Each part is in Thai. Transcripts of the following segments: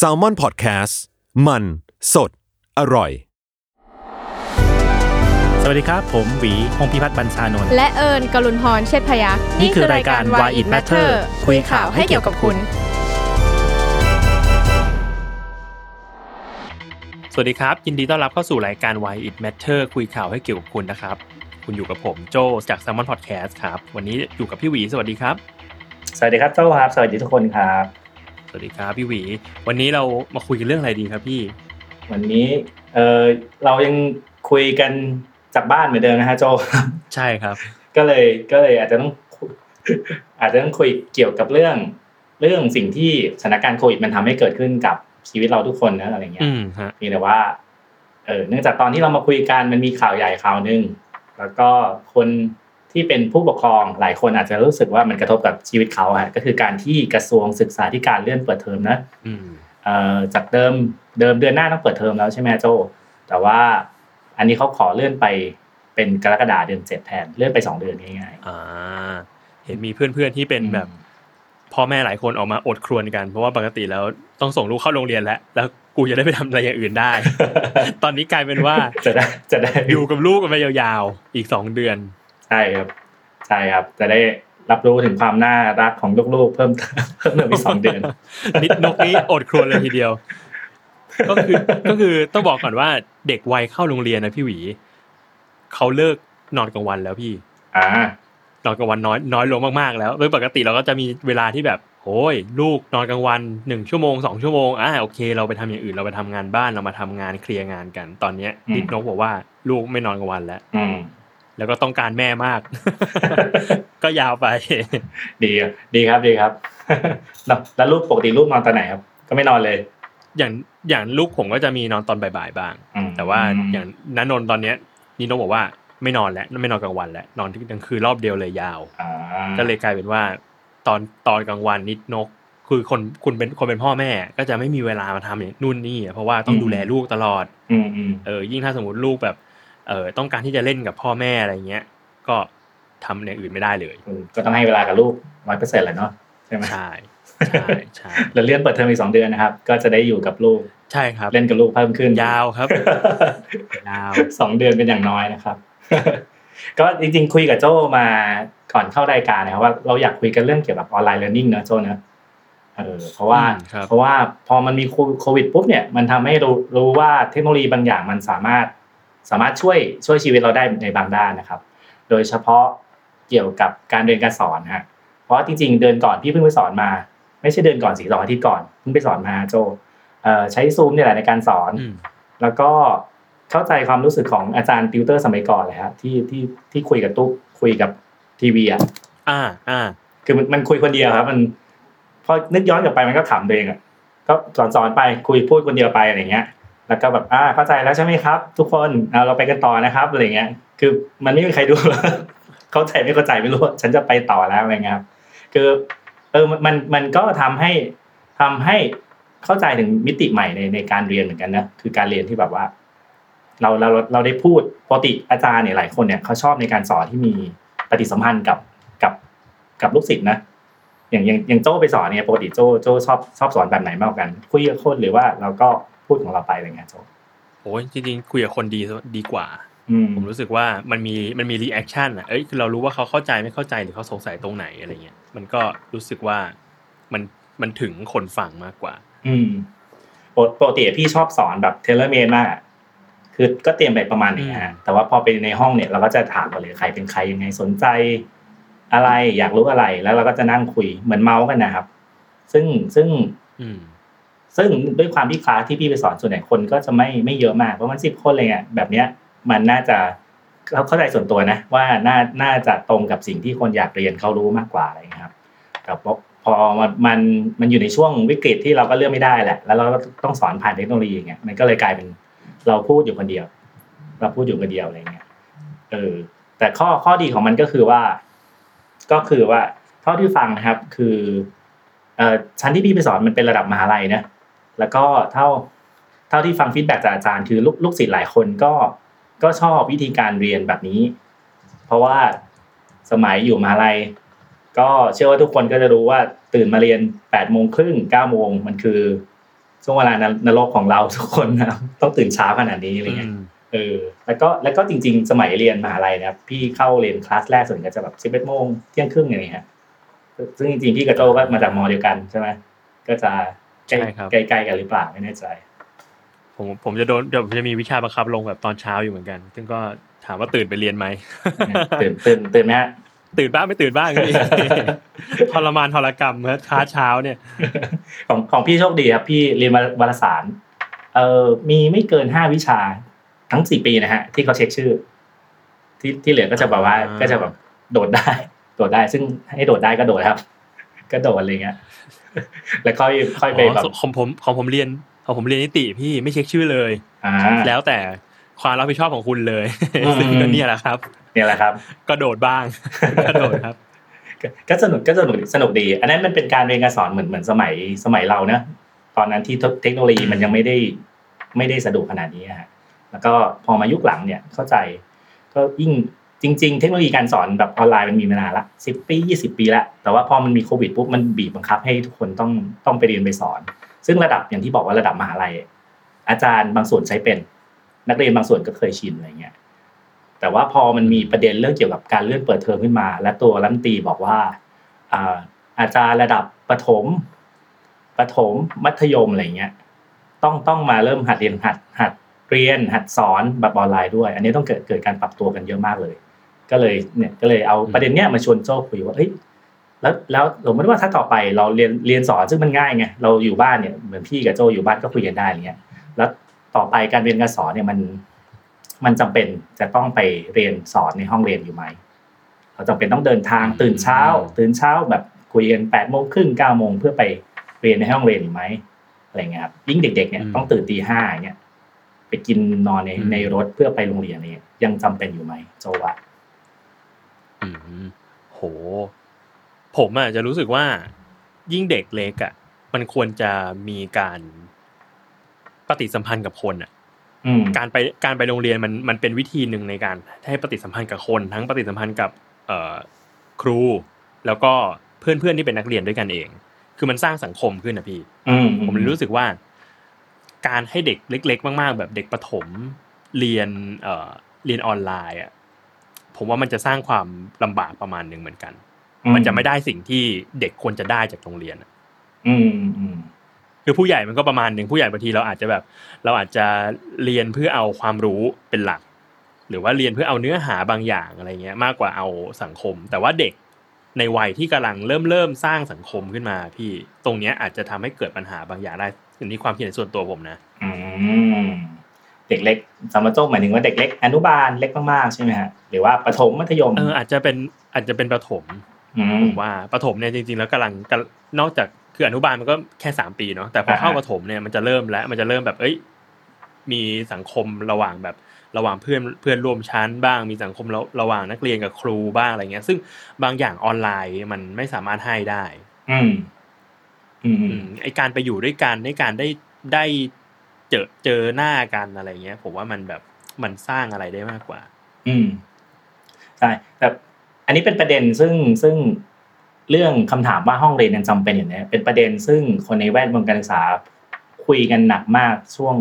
s a l ม o n PODCAST มัน สด อร่อย สวัสดีครับ ผมหวีพงพิพัฒน์บัญชานนท์และเอิญกลุนพรเชษฐพยักษ์นี่คือรายการ Why It Matter คุยข่าวให้เกี่ยวกับคุณ สวัสดีครับ ยินดีต้อนรับเข้าสู่รายการ Why It Matter คุยข่าวให้เกี่ยวกับคุณนะครับ คุณอยู่กับผมโจจาก s ซ l m o n Podcast ครับ วันนี้อยู่กับพี่หวี สวัสดีครับ สวัสดีครับโจ้ครับ สวัสดีทุกคนครับ สวัสดีครับพี่หวี วันนี้เรามาคุยกันเรื่องอะไรดีครับพี่ วันนี้เออเรายังคุยกันจากบ้านเหมือนเดิมนะฮะโจใช่ครับ ก็เลยก็เลยอาจจะต้องอาจจะต้องคุยเกี่ยวกับเรื่อง เรื่องสิ่งที่สถานการณ์โควิดมันทำให้เกิดขึ้นกับชีวิตเราทุกคนนะอะไรเงี้ยอืมฮะเพียงแต่ว่าเออเนื่องจากตอนที่เรามาคุยกันมันมีข่าวใหญ่ข่าวหนึ่งแล้วก็คน ที่เป็นผู้ปกครองหลายคนอาจจะรู้สึกว่ามันกระทบกับชีวิตเขาฮะก็คือการที่กระทรวงศึกษาธิการเลื่อนเปิดเทอมนะอืมเอ่อจากเดิมเดิมเดือนหน้าต้องเปิดเทอมแล้วใช่ไหมโจแต่ว่าอันนี้เขาขอเลื่อนไปเป็นกรกฎาเดือนเจ็ดแทนเลื่อนไปสองเดือนง่ายอ่าเห็นมีเพื่อนๆที่เป็นๆแบบพ่อแม่หลายคนออกมาอดครวญกันเพราะว่าปกติแล้วต้องส่งลูกเข้าโรงเรียนแล้วแล้วกูจะได้ไปทำอะไรอย่างอื่นได้ ตอนนี้กลายเป็นว่าจะได้จะได้อยู่กับลูกกันไปยาวๆอีกสองเดือนใช่ครับใช่ครับ จะได้รับรู้ถึงความน่ารักของลูกๆ เพิ่มเติมเพิ่มเติมอีกสองเดือนนิดนกนี้อดครวญเลยทีเดียว ก็คือก็คือต้องบอกก่อนว่าเด็กวัยเข้าโรงเรียนนะพี่หวีเขาเลิกนอนกลางวันแล้วพี่ อ่านอนกลางวันน้อยน้อยลงมากๆแล้วโดยปกติเราก็จะมีเวลาที่แบบโอ้ยลูกนอนกลางวันหนึ่งชั่วโมงสองชั่วโมงอ่าโอเค เราไปทำอย่างอื่นเราไปทำงานบ้านเรามาทำงานเคลียร์งานกัน ตอนเนี้ยอืมนิดนกบอกว่าลูกไม่นอนกลางวันแล้วอืม แล้วก็ต้องการแม่มาก ก็ยาวไป ดีครับดีครับดีครับแล้วแล้วลูกปกติลูกนอนตอนไหนครับ ก็ไม่นอนเลย อย่างอย่างลูกผมก็จะมีนอนตอนบ่ายๆบ้างอืมแต่ว่าอย่างนันนนท์ตอนเนี้ยนิโนบอกว่าไม่นอนแล้วไม่นอนกลางวันแล้วนอนกลางคืนรอบเดียวเลยยาวอ่าก็เลยกลายเป็นว่า ตอนตอนกลางวันนิดนก คือคนคุณเป็นคนเป็นพ่อแม่ ก็จะไม่มีเวลามาทำอย่างนู่นนี่เพราะว่าต้องดูแลลูกตลอดอืมอืมเออยิ่งถ้าสมมติลูกแบบ เออต้องการที่จะเล่นกับพ่อแม่อะไรเงี้ย ก็ทำอย่างอื่นไม่ได้เลยอืมก็ต้องให้เวลากับลูกร้อยเปอร์เซ็นต์แหละเนาะใช่ไหมใช่ใช่ใช่แล้วเลื่อนเปิดเทอมอีกสองเดือนนะครับ ก็จะได้อยู่กับลูกใช่ครับ เล่นกับลูกเพิ่มขึ้นยาวครับยาวสองเดือนเป็นอย่างน้อยนะครับ ก็จริงๆคุยกับโจมาก่อนเข้ารายการนะครับว่าเราอยากคุยกันเรื่องเกี่ยวกับออนไลน์เรียนรู้เนอะโจเนอะเออเพราะว่าอืมครับเพราะว่าพอมันมีโควิดปุ๊บเนี่ยมันทำให้รู้รู้ว่าเทคโนโลยีบางอย่างมันสามารถ สามารถช่วยช่วยชีวิตเราได้ในบางด้านนะครับ โดยเฉพาะเกี่ยวกับการเรียนการสอนฮะเพราะจริง ๆ เดือนก่อนพี่เพิ่งไปสอนมา ไม่ใช่เดือนก่อนสิสองอาทิตย์ก่อนเพิ่งไปสอนมาโจเอ่อใช้ซูมเนี่ยแหละในการสอนอืมแล้วก็เข้าใจความรู้สึกของอาจารย์ติวเตอร์สมัยก่อนเลยครับที่ที่ที่คุยกับตุ๊กคุยกับทีวีอะอ่าอ่าคือมันมันคุยคนเดียวครับ มันพอนึกย้อนกลับไปมันก็ขำตัวเองอะก็สอนสอนไปคุยพูดคนเดียวไปอะไรเงี้ย แล้วก็แบบอ่าเข้าใจแล้วใช่ไหมครับ ทุกคนเราไปกันต่อนะครับอะไรเงี้ยคือมันไม่มีใครดูเข้าใจไม่เข้าใจไม่รู้ฉันจะไปต่อแล้วอะไรเงี้ยครับคือเออมันมันก็ทำให้ทำให้เข้าใจถึงมิติใหม่ในในการเรียนเหมือนกันนะคือการเรียนที่แบบว่า เราเราเราได้พูดปกติอาจารย์เนี่ยหลายคนเนี่ยเขาชอบในการสอนที่มีปฏิสัมพันธ์กับกับกับลูกศิษย์นะอย่างอย่างอย่างโจ้ไปสอนเนี่ยปกติโจ้โจ้ชอบชอบสอนแบบไหนมากกว่ากันคุยกับคนหรือว่าเราก็ พูดของเราไปอะไรเงี้ยโจ้โอ้ยจริงๆคุยกับคนดีดีกว่าอืมผมรู้สึกว่ามันมีมันมี reaction อะเอ้ยคือเรารู้ว่าเขาเข้าใจไม่เข้าใจหรือเขาสงสัยตรงไหนอะไรเงี้ย มันก็รู้สึกว่ามันมันถึงคนฟังมากกว่า อืมปกปกติพี่ชอบสอนแบบเทเลเมนมากอะคือก็เตรียมไปประมาณนี้ฮะแต่ว่าพอไปในห้องเนี่ยเราก็จะถามกันเลยใครเป็นใครยังไงสนใจ อะไรอยากรู้อะไรแล้วเราก็จะนั่งคุยเหมือนเมาส์กันนะครับ ซึ่งซึ่งอืม ซึ่งด้วยความที่คลาสที่พี่ไปสอนส่วนใหญ่คนก็จะไม่ไม่เยอะมากประมาณสิบคนเลยอะแบบเนี้ยมันน่าจะเขาเข้าใจส่วนตัวนะ ว่าน่าน่าจะตรงกับสิ่งที่คนอยากเรียนเขารู้มากกว่าอะไรเงี้ยครับแต่พอมันมันอยู่ในช่วงวิกฤตที่เราก็เลือกไม่ได้แหละ แล้วเราก็ต้องสอนผ่านเทคโนโลยีอย่างเงี้ยมันก็เลยกลายเป็นเราพูดอยู่คนเดียว เราพูดอยู่คนเดียวอะไรเงี้ยเออแต่ข้อข้อดีของมันก็คือว่า ก็คือว่าเท่าที่ฟังนะครับ คือเอ่อชั้นที่พี่ไปสอนมันเป็นระดับมหาลัยนะ แล้วก็เท่าเท่าที่ฟังฟีดแบ็จากอาจารย์คือลูกลูกศิษย์หลายคนก็ก็ชอบวิธีการเรียนแบบนี้ เพราะว่าสมัยอยู่มหาลัย ก็เชื่อว่าทุกคนก็จะรู้ว่าตื่นมาเรียนแปดโมงครึ่งเก้าโมงมันคือ ช่วงเวลานรกของเราทุกคนนะครับต้องตื่นเช้าขนาดนี้อะไรเงี้ยอืมเออแล้วก็แล้วก็จริง ๆ สมัยเรียนมหาลัยนะครับพี่เข้าเรียนคลาสแรกส่วนใหญ่จะแบบสิบเอ็ดโมงเที่ยงครึ่งอย่างเงี้ยซึ่งจริงๆพี่กับโจก็มาจากมอเดียวกันใช่ไหมก็จะ ใกล้ใช่ครับใกล้ๆกันหรือเปล่าไม่แน่ใจ ผมผมจะโดนเดี๋ยวผมจะมีวิชาบังคับลงแบบตอนเช้าอยู่เหมือนกัน ซึ่งก็ถามว่าตื่นไปเรียนไหมตื่นตื่นตื่นไหมฮะตื่นบ้างไม่ตื่นบ้างพี่ทรมานทรกรรมครับค้าเช้าเนี่ย ของของพี่โชคดีครับพี่เรียนวารสารเอ่อมีไม่เกินห้าวิชาทั้งสี่ปีนะฮะ ที่เขาเช็คชื่อ ที่ที่เหลือก็จะแบบว่าอ่าก็จะแบบโดดได้ โดดได้ซึ่งให้โดดได้ก็โดดครับ ก็โดดอะไรเงี้ย แล้วค่อยค่อยไปแบบอ๋อของผมของผมเรียนของผมเรียนนิติพี่ไม่เช็คชื่อเลยอ่าแล้วแต่ความรับผิดชอบของคุณเลยอืมซึ่งก็เนี่ยแหละครับเนี่ยแหละครับก็โดดบ้างก็โดดครับก็ก็สนุกก็สนุกสนุกดี อันนั้นมันเป็นการเรียนการสอนเหมือนเหมือนสมัยสมัยเราเนะตอนนั้นที่เทคโนโลยีมันยังไม่ได้ไม่ได้สะดวกขนาดนี้อะฮะแล้วก็พอมายุคหลังเนี่ยเข้าใจ ก็ยิ่ง จริง ๆ เทคโนโลยีการสอนแบบออนไลน์มันมีมานานละสิบปียี่สิบปีละแต่ว่าพอมันมีโควิดปุ๊บมันบีบบังคับให้ทุกคนต้องต้องไปเรียนไปสอน ซึ่งระดับอย่างที่บอกว่าระดับมหาลัย อาจารย์บางส่วนใช้เป็น นักเรียนบางส่วนก็เคยชินอะไรเงี้ยแต่ว่าพอมันมีประเด็นเรื่องเกี่ยวกับการเลื่อนเปิดเทอมขึ้นมา และตัวรัฐมนตรีบอกว่าอ่าอาจารย์ระดับประถมประถมมัธยมอะไรเงี้ยต้องต้องมาเริ่มหัดเรียนหัดหัดเรียนหัดสอนแบบออนไลน์ด้วย อันนี้ต้องเกิดเกิดการปรับตัวกันเยอะมากเลย ก็เลยเนี่ยก็เลยเอาประเด็นเนี้ยมาชวนโจ้คุยว่าเฮ้ยแล้วแล้วสมมติว่าถ้าต่อไปเราเรียนเรียนสอนซึ่งมันง่ายไงเราอยู่บ้านเนี่ยเหมือนพี่กับโจอยู่บ้านก็คุยกันได้อะไรเงี้ย แล้วต่อไปการเรียนการสอนเนี่ยมัน มันจำเป็นจะต้องไปเรียนสอนในห้องเรียนอยู่ไหมเราจำเป็นต้องเดินทางตื่นเช้า ตื่นเช้าแบบคุยกันแปดโมงครึ่งเก้าโมงเพื่อไปเรียนในห้องเรียนอยู่ไหมอะไรเงี้ยครับยิ่งเด็ก ๆเนี่ยอืมต้องตื่นตีห้าเนี่ยไปกินนอนในอืมในรถเพื่อไปโรงเรียนเนี่ยยังจำเป็นอยู่ไหมโจวะ อืมโห ผมอะจะรู้สึกว่า ยิ่งเด็กเล็กอะ มันควรจะมีการปฏิสัมพันธ์กับคนอะอืมการไปการไปโรงเรียนมันมันเป็นวิธีหนึ่งในการให้ปฏิสัมพันธ์กับคน ทั้งปฏิสัมพันธ์กับเอ่อครู แล้วก็เพื่อนเพื่อนๆที่เป็นนักเรียนด้วยกันเอง คือมันสร้างสังคมขึ้นนะพี่อืมผมเลยรู้สึกว่า การให้เด็กเล็ก ๆ มาก ๆ แบบเด็กประถมเรียนเอ่อเรียนออนไลน์อะ ผมว่ามันจะสร้างความลำบากประมาณหนึ่งเหมือนกัน มันจะไม่ได้สิ่งที่เด็กควรจะได้จากโรงเรียนอะอืมอืมคือผู้ใหญ่มันก็ประมาณหนึ่งผู้ใหญ่บางทีเราอาจจะแบบ เราอาจจะเรียนเพื่อเอาความรู้เป็นหลัก หรือว่าเรียนเพื่อเอาเนื้อหาบางอย่างอะไรเงี้ย มากกว่าเอาสังคม แต่ว่าเด็กในวัยที่กำลังเริ่มเริ่มสร้างสังคมขึ้นมา พี่ตรงเนี้ยอาจจะทำให้เกิดปัญหาบางอย่างได้อันนี้ความคิดเห็นส่วนตัวผมนะ อืม เด็กเล็กสำหรับโจ้หมายถึงว่าเด็กเล็กอนุบาลเล็กมากๆใช่ไหมฮะหรือว่าประถมมัธยมเอออาจจะเป็นอาจจะเป็นประถมอืมผมว่าประถมเนี่ยจริงๆแล้วกำลังกำนอกจากคืออนุบาลมันก็แค่สามปีเนาะแต่พอเข้าอ่าฮะประถมเนี่ยมันจะเริ่มแล้วมันจะเริ่มแบบเอ้ยมีสังคมระหว่างแบบระหว่างเพื่อนเพื่อนร่วมชั้นบ้างมีสังคมระระหว่างนักเรียนกับครูบ้างอะไรเงี้ย ซึ่งบางอย่างออนไลน์มันไม่สามารถให้ได้ อืม อืมอืมไอการไปอยู่ด้วยกันในการได้ได้ เจอเจอหน้ากันอะไรเงี้ย ผมว่ามันแบบมันสร้างอะไรได้มากกว่า อืมใช่แต่อันนี้เป็นประเด็นซึ่งซึ่งเรื่องคำถามว่าห้องเรียนยังจำเป็นอยู่เนี่ยเป็นประเด็นซึ่งคนในแวดวงการศึกษาคุยกันหนักมากช่วง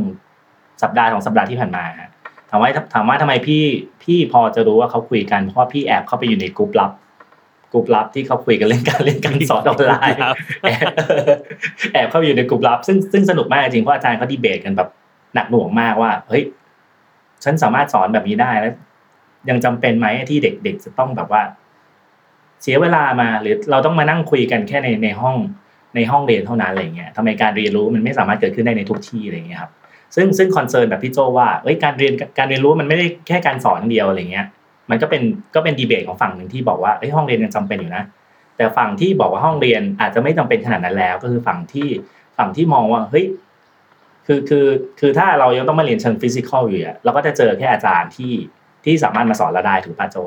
สัปดาห์ของสัปดาห์ที่ผ่านมาฮะถามว่าถามว่าทำไมพี่พี่พอจะรู้ว่าเขาคุยกันเพราะพี่แอบเข้าไปอยู่ในกลุ่มลับ กลุ่มลับที่เขาคุยกันเรื่องการเรียนการสอนออนไลน์ครับแอบแอบเข้าไปอยู่ในกลุ่มลับ ซึ่งซึ่งสนุกมากจริงเพราะอาจารย์เขาดีเบตกันแบบหนักหน่วงมากว่า เฮ้ย ฉันสามารถสอนแบบนี้ได้แล้ว ยังจำเป็นไหมที่เด็กๆจะต้องแบบว่า เสียเวลามาหรือเราต้องมานั่งคุยกันแค่ในในห้องในห้องเรียนเท่านั้นอะไรเงี้ยทำไมการเรียนรู้มันไม่สามารถเกิดขึ้นได้ในทุกที่อะไรเงี้ยครับซึ่งซึ่ง concern แบบพี่โจว่าเอ้ยการเรียนการเรียนรู้มันไม่ได้แค่การสอนอย่างเดียวอะไรเงี้ย มันก็เป็นก็เป็นดีเบตของฝั่งหนึ่งที่บอกว่าเอ้ยห้องเรียนยังจำเป็นอยู่นะ แต่ฝั่งที่บอกว่าห้องเรียนอาจจะไม่จำเป็นขนาดนั้นแล้ว ก็คือฝั่งที่ฝั่งที่มองว่าเฮ้ยคือคือคือถ้าเรายังต้องมาเรียนเชิงฟิสิกอลอยู่อะเราก็จะเจอแค่อาจารย์ที่ที่สามารถมาสอนเราได้ถูกป่ะโจ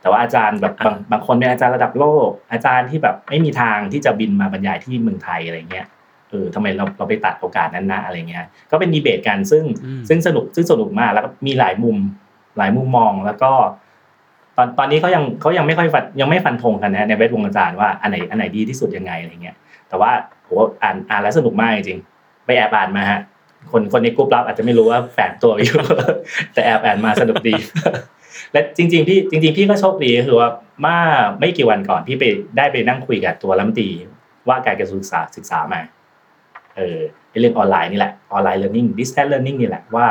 แต่ว่าอาจารย์แบบบางบางคนเป็นอาจารย์ระดับโลก อาจารย์ที่แบบไม่มีทางที่จะบินมาบรรยายที่เมืองไทยอะไรเงี้ยเออทำไมเราเราไปตัดโอกาสนั้นนะอะไรเงี้ย ก็เป็นดีเบตกันซึ่งอืมซึ่งสนุกซึ่งสนุกมากแล้วก็มีหลายมุมหลายมุมมองแล้วก็ ตอนตอนนี้เขายังเขายังไม่ค่อยฟันยังไม่ฟันธงกันนะในเว็บวงอาจารย์ว่าอันไหนอันไหนดีที่สุดยังไงอะไรเงี้ยแต่ว่าโหอ่านอ่านแล้วสนุกมากจริงไปแอบอ่านมาฮะคนคนในกลุ่มลับอาจจะไม่รู้ว่าแฝงตัวอยู่ แต่แอบอ่านมาสนุกดี และจริง ๆ พี่จริง ๆ พี่ก็โชคดีคือว่าเมื่อไม่กี่วันก่อนพี่ไปได้ไปนั่งคุยกับตัวรัฐมนตรีว่าการกระทรวงศึกษาศึกษามาเออเรื่องออนไลน์นี่แหละออนไลน์เรียนรู้ distance learning นี่แหละว่า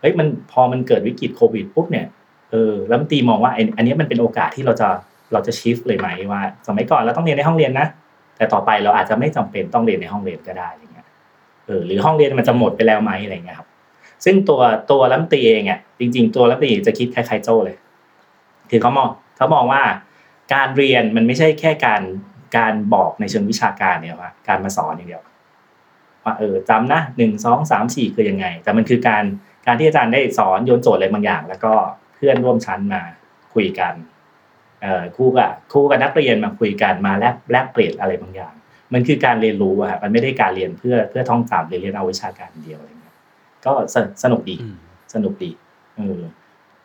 เฮ้ยมันพอมันเกิดวิกฤตโควิดปุ๊บเนี่ย เออรัมตีมองว่าอันนี้มันเป็นโอกาสที่เราจะเราจะชิฟเลยไหมว่า สมัยก่อนเราต้องเรียนในห้องเรียนนะแต่ต่อไปเราอาจจะไม่จำเป็นต้องเรียนในห้องเรียนก็ได้อะไรเงี้ยเออหรือห้องเรียนมันจะหมดไปแล้วไหมอะไรเงี้ยครับ ซึ่งตัวตัวรัมตีเองอะจริง ๆ ตัวรัมตีจะคิดคล้ายๆโจ้เลย คือเขามองเขามองว่าการเรียนมันไม่ใช่แค่การการบอกในเชิงวิชาการเนี่ยว่าการมาสอนอย่างเดียวว่าเออจำนะหนึ่งสองสามสี่คือยังไง แต่มันคือการการที่อาจารย์ได้สอนโยนโจทย์อะไรบางอย่าง แล้วก็ เพื่อนร่วมชั้นมาคุยกันเอ่อครูกับครูกับนักเรียนมาคุยกันมาแลกแลกเปลี่ยนอะไรบางอย่าง มันคือการเรียนรู้อะครับมันไม่ได้การเรียนเพื่อเพื่อท่องจำหรือเรียนเอาวิชาการเดียวอะไรเงี้ยก็สสนุกดีอืมสนุกดีเออ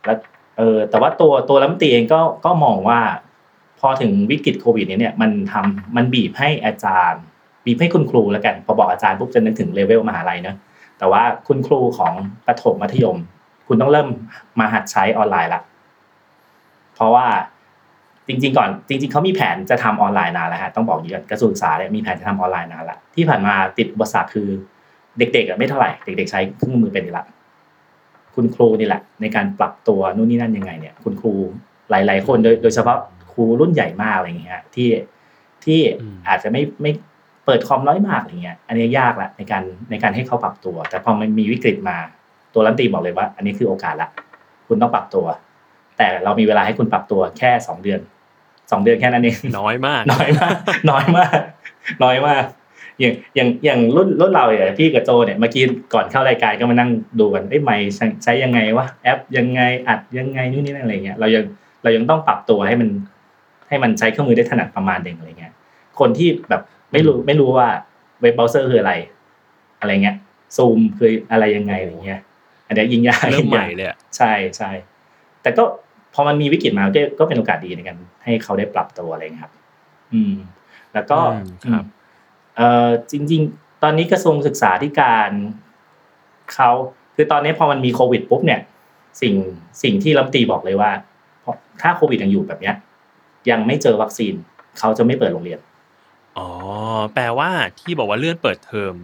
แล้วเออแต่ว่าตัวตัวรัฐมนตรีเองก็ก็มองว่า พอถึงวิกฤตโควิดนี้เนี่ยมันทำมันบีบให้อาจารย์ บีบให้คุณครูแล้วกัน พอบอกอาจารย์ปุ๊บจะนึกถึงเลเวลมหาลัยเนอะแต่ว่าคุณครูของประถมมัธยม คุณต้องเริ่มมาหัดใช้ออนไลน์ละเพราะว่าจริง ๆ ก่อน จริง ๆเขามีแผนจะทำออนไลน์นานแล้วฮะต้องบอกอย่างนี้ก่อนกระทรวงศึกษาเนี่ยมีแผนจะทำออนไลน์นานละที่ผ่านมาติดอุปสรรคคือเด็กๆอะไม่เท่าไหร่เด็ก ๆ ใช้เครื่องมือเป็นอยู่ละคุณครูนี่แหละ ในการปรับตัวนู่นนี่นั่นยังไงเนี่ย คุณครูหลาย ๆ คนโดยโดยเฉพาะครูรุ่นใหญ่มากอะไรอย่างเงี้ยที่ที่อืมอาจจะไม่ไม่เปิดคอมน้อยมากอะไรเงี้ย อันนี้ยากละในการในการให้เขาปรับตัว แต่พอมันมีวิกฤตมา ตัวรัฐมนตรีบอกเลยว่า อันนี้คือโอกาสละคุณต้องปรับตัว แต่เรามีเวลาให้คุณปรับตัวแค่สองเดือนสองเดือนแค่นั้นเองน้อยมาก น้อยมาก น้อยมาก น้อยมาก อย่างอย่างอย่างรุ่นรุ่นเราเนี่ยพี่กับโจเนี่ยเมื่อกี้ก่อนเข้ารายการก็มานั่งดูกันไอ้ยไม่ใช้ใช้ยังไงวะแอปยังไงอัดยังไงนู่นนี่นั่นอะไรเงี้ยเรายังเรายังต้องปรับตัวให้มัน ให้มันใช้เครื่องมือได้ถนัดประมาณหนึ่งอะไรเงี้ย คนที่แบบไม่รู้ไม่รู้ว่าเว็บเบราว์เซอร์คืออะไร อะไรเงี้ยซูมคืออะไรยังไงอะไรเงี้ย อันนี้ยิ่งยากเริ่มยิ่งใหยาม่กเลยอะใช่ใช่แต่ก็พอมันมีวิกฤตมาก็ก็เป็นโอกาสดีในการให้เขาได้ปรับตัวอะไรเงี้ยครับ อืม แล้วก็อืมครับเอ่อจริง ๆ ตอนนี้กระทรวงศึกษาธิการเขาคือตอนนี้พอมันมีโควิดปุ๊บเนี่ย สิ่งสิ่งที่รัฐมนตรีบอกเลยว่าเพราะถ้าโควิดยังอยู่แบบเนี้ย ยังไม่เจอวัคซีนเขาจะไม่เปิดโรงเรียนอ๋อแปลว่าที่บอกว่าเลื่อนเปิดเทอม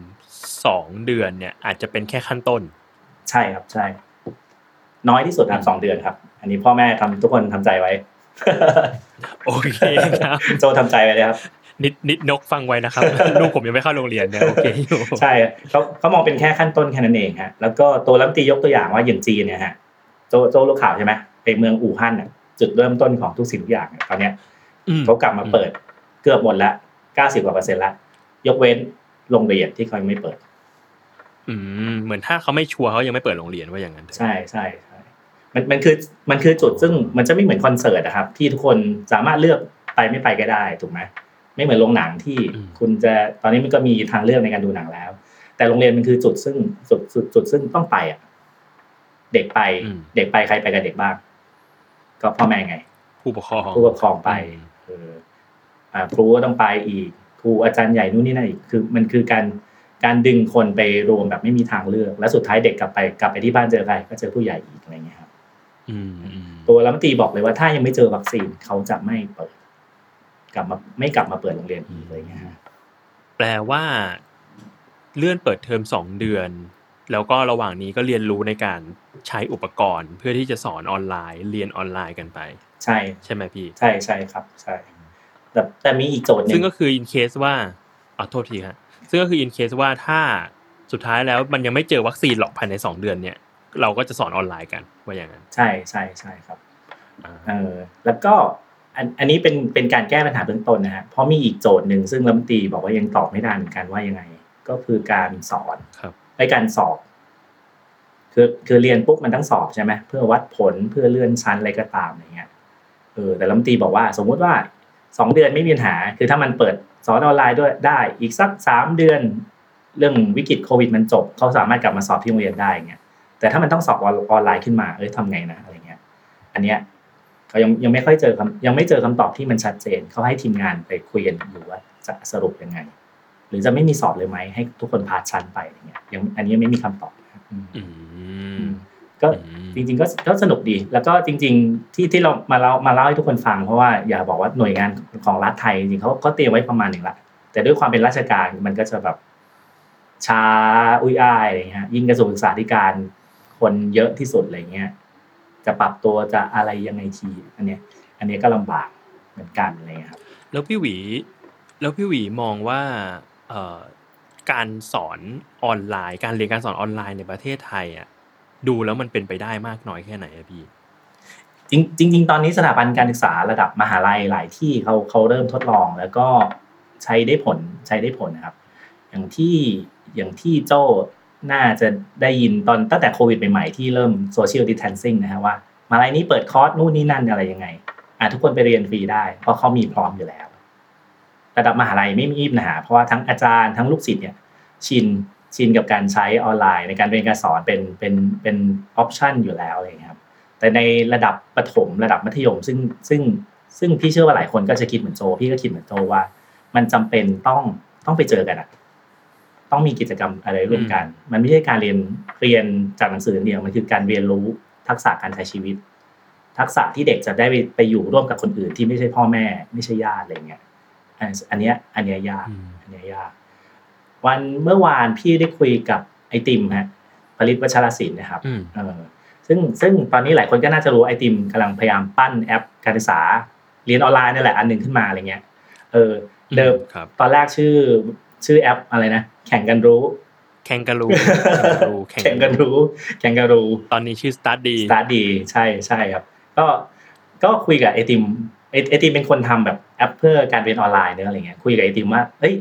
สองเดือนเนี่ย อาจจะเป็นแค่ขั้นต้น ใช่ครับใช่ น้อยที่สุดครับสองเดือนครับ อันนี้พ่อแม่ทำทุกคนทำใจไว้โอเคครับโจทำใจไว้เลยครับ นิดนิดนกฟังไว้นะครับลูกผมยังไม่เข้าโรงเรียนเนี่ยโอเคอยู่ใช่เขาเขามองเป็นแค่ขั้นต้นแค่นั้นเองฮะแล้วก็ตัวรัฐมนตรียกตัวอย่างว่าอย่างจีนเนี่ยฮะโจโจรู้ข่าวใช่ไหมไปเมืองอู่ฮั่นน่ะจุดเริ่มต้นของทุกสิ่งทุกอย่างเนี่ยตอนเนี้ยอืมเขากลับมาเปิดเกือบหมดละเก้าสิบกว่าเปอร์เซ็นต์ละยกเว้นโรงเรียนที่เขายังไม่เปิด อืมเหมือนถ้าเขาไม่ชัวร์เขายังไม่เปิดโรงเรียนว่าอย่างนั้นเถอะใช่ใช่ใช่มันมันคือมันคือจุดซึ่งมันจะไม่เหมือนคอนเสิร์ตนะครับ ที่ทุกคนสามารถเลือกไปไม่ไปก็ได้ถูกไหมไม่เหมือนโรงหนังที่คุณจะตอนนี้มันก็มีทางเลือกในการดูหนังแล้ว แต่โรงเรียนมันคือจุดซึ่งจุดจุดจุดซึ่งต้องไปอะ เด็กไป เด็กไปใครไปกับเด็กบ้าง ก็พ่อแม่ไง ผู้ปกครองผู้ปกครองไปเอออ่าครูก็ต้องไปอีกครูอาจารย์ใหญ่นู่นนี่นั่นอีกคือ มันคือการ การดึงคนไปรวมแบบไม่มีทางเลือก แล้วสุดท้ายเด็กกลับไปกลับไปที่บ้านเจอใครก็เจอผู้ใหญ่อีกอะไรเงี้ยครับอืมอืมตัวรัฐมนตรีบอกเลยว่าถ้ายังไม่เจอวัคซีนเขาจะไม่เปิด กลับมาไม่กลับมาเปิดโรงเรียนอีกอะไรเงี้ยฮะแปลว่าเลื่อนเปิดเทอมสองเดือน แล้วก็ระหว่างนี้ก็เรียนรู้ในการใช้อุปกรณ์ เพื่อที่จะสอนออนไลน์ เรียนออนไลน์กันไป ใช่ ใช่ไหมพี่ ใช่ใช่ครับ ใช่แต่แต่มีอีกโจทย์หนึ่ซึ่งงก็คือ in case ว่าอ๋อโทษทีครับ ซึ่งก็คือ in case ว่าถ้าสุดท้ายแล้วมันยังไม่เจอวัคซีนหรอกภายในสองเดือนเนี่ย เราก็จะสอนออนไลน์กันว่าอย่างนั้น ใช่ใช่ใช่ครับอ่าเออแล้วก็อันอันนี้เป็นเป็นการแก้ปัญหาเบื้องต้นนะฮะเพราะมีอีกโจทย์หนึ่งซึ่งรัฐมนตรีบอกว่ายังตอบไม่ได้เหมือนกันว่ายังไง ก็คือการสอนครับในการสอบ คือคือเรียนปุ๊บมันต้องสอบใช่ไหมเพื่อวัดผลเพื่อเลื่อนชั้นอะไรก็ตามอย่างเงี้ยเออแต่รัฐมนตรีบอกว่า สมมุติว่าสองเดือนไม่มีปัญหา คือถ้ามันเปิด สอนออนไลน์ด้วยได้ อีกสักสามเดือน เรื่องวิกฤตโควิดมันจบ เขาสามารถกลับมาสอบที่โรงเรียนได้เงี้ยแต่ถ้ามันต้องสอบออนไลน์ขึ้นมาเอ้ยทำไงนะอะไรเงี้ย อันเนี้ยเขายังยังไม่ค่อยเจอคำยังไม่เจอคำตอบที่มันชัดเจน เขาให้ทีมงานไปคุยกันอยู่ว่าจะสรุปยังไง หรือจะไม่มีสอบเลยไหมให้ทุกคนพาชั้นไปอย่างเงี้ยยังอันนี้ยังไม่มีคำตอบอืมอืม ก็อืมจริงๆก็ก็สนุกดี แล้วก็จริง ๆ ที่ที่เรามาเล่ามาเล่าให้ทุกคนฟังเพราะว่าอย่าบอกว่าหน่วยงานของรัฐไทยจริงๆเขาก็เตรียมไว้ประมาณหนึ่งละแต่ด้วยความเป็นราชการมันก็จะแบบช้าอุ้ยอ้ายอะไรเงี้ยยิ่งกระทรวงศึกษาธิการคนเยอะที่สุดอะไรเงี้ยจะปรับตัวจะอะไรยังไงทีอันเนี้ย อันเนี้ยก็ลำบากเหมือนกันอะไรเลยครับ แล้วพี่หวี แล้วพี่หวีมองว่าเอ่อการสอนออนไลน์ การเรียนการสอนออนไลน์ในประเทศไทยอะ ดูแล้วมันเป็นไปได้มากน้อยแค่ไหนอะพี่จริงจริงตอนนี้สถาบันการศึกษาระดับมหาลัยหลายที่เขาเขาเริ่มทดลองแล้วก็ใช้ได้ผลใช้ได้ผลนะครับ อย่างที่อย่างที่โจ้น่าจะได้ยินตอนตั้งแต่โควิดใหม่ๆที่เริ่มโซเชียลดิ t ทนซิ่งนะฮะว่ามหาลัยนี้เปิดคอร์สนู่นนี่นั่นอะไรยังไงอะทุกคนไปเรียนฟรีได้ เพราะเขามีพร้อมอยู่แล้ว ระดับมหาลัยไม่มีปัญหาเพราะว่าทั้งอาจารย์ทั้งลูกศิษย์เนี่ยชิน ชินกับการใช้ออนไลน์ ในการเรียนการสอนเป็นเป็นเป็นออปชันอยู่แล้วอะไรอย่างเงี้ยครับแต่ในระดับประถมระดับมัธยม ซึ่งซึ่งซึ่งพี่เชื่อว่าหลายคนก็จะคิดเหมือนโจพี่ก็คิดเหมือนโจว่า มันจำเป็นต้องต้องไปเจอกันอะต้องมีกิจกรรมอะไรร่วมกัน มันไม่ใช่การเรียนเรียนจากหนังสืออย่างเดียวมันคือการเรียนรู้ทักษะการใช้ชีวิต ทักษะที่เด็กจะได้ไปไปอยู่ร่วมกับคนอื่นที่ไม่ใช่พ่อแม่ ไม่ใช่ญาติอะไรเงี้ยอันอันเนี้ยอันเนี้ยยากอืมอันเนี้ยยาก วันเมื่อวานพี่ได้คุยกับไอติมฮะพริษฐ์ วัชรสินธุนะครับอืมเออซึ่งซึ่งตอนนี้หลายคนก็น่าจะรู้ไอติมกำลังพยายามปั้นแอปการศึกษาเรียนออนไลน์นี่แหละอันหนึ่งขึ้นมาอะไรเงี้ยเออเดิมครับตอนแรกชื่อชื่อแอปอะไรนะแข่งกันรู้ แข่งการูแข่งแข่งกันรู้ แข่งกันรู้ ตอนนี้ชื่อ Start ดีสตาร์ทดีใช่ใช่ครับ ก็ก็คุยกับไอติมไอไอติมเป็นคนทำแบบแอปเพื่อการเรียนออนไลน์เนอะอะไรเงี้ยคุยกับไอติมว่าเอ้ย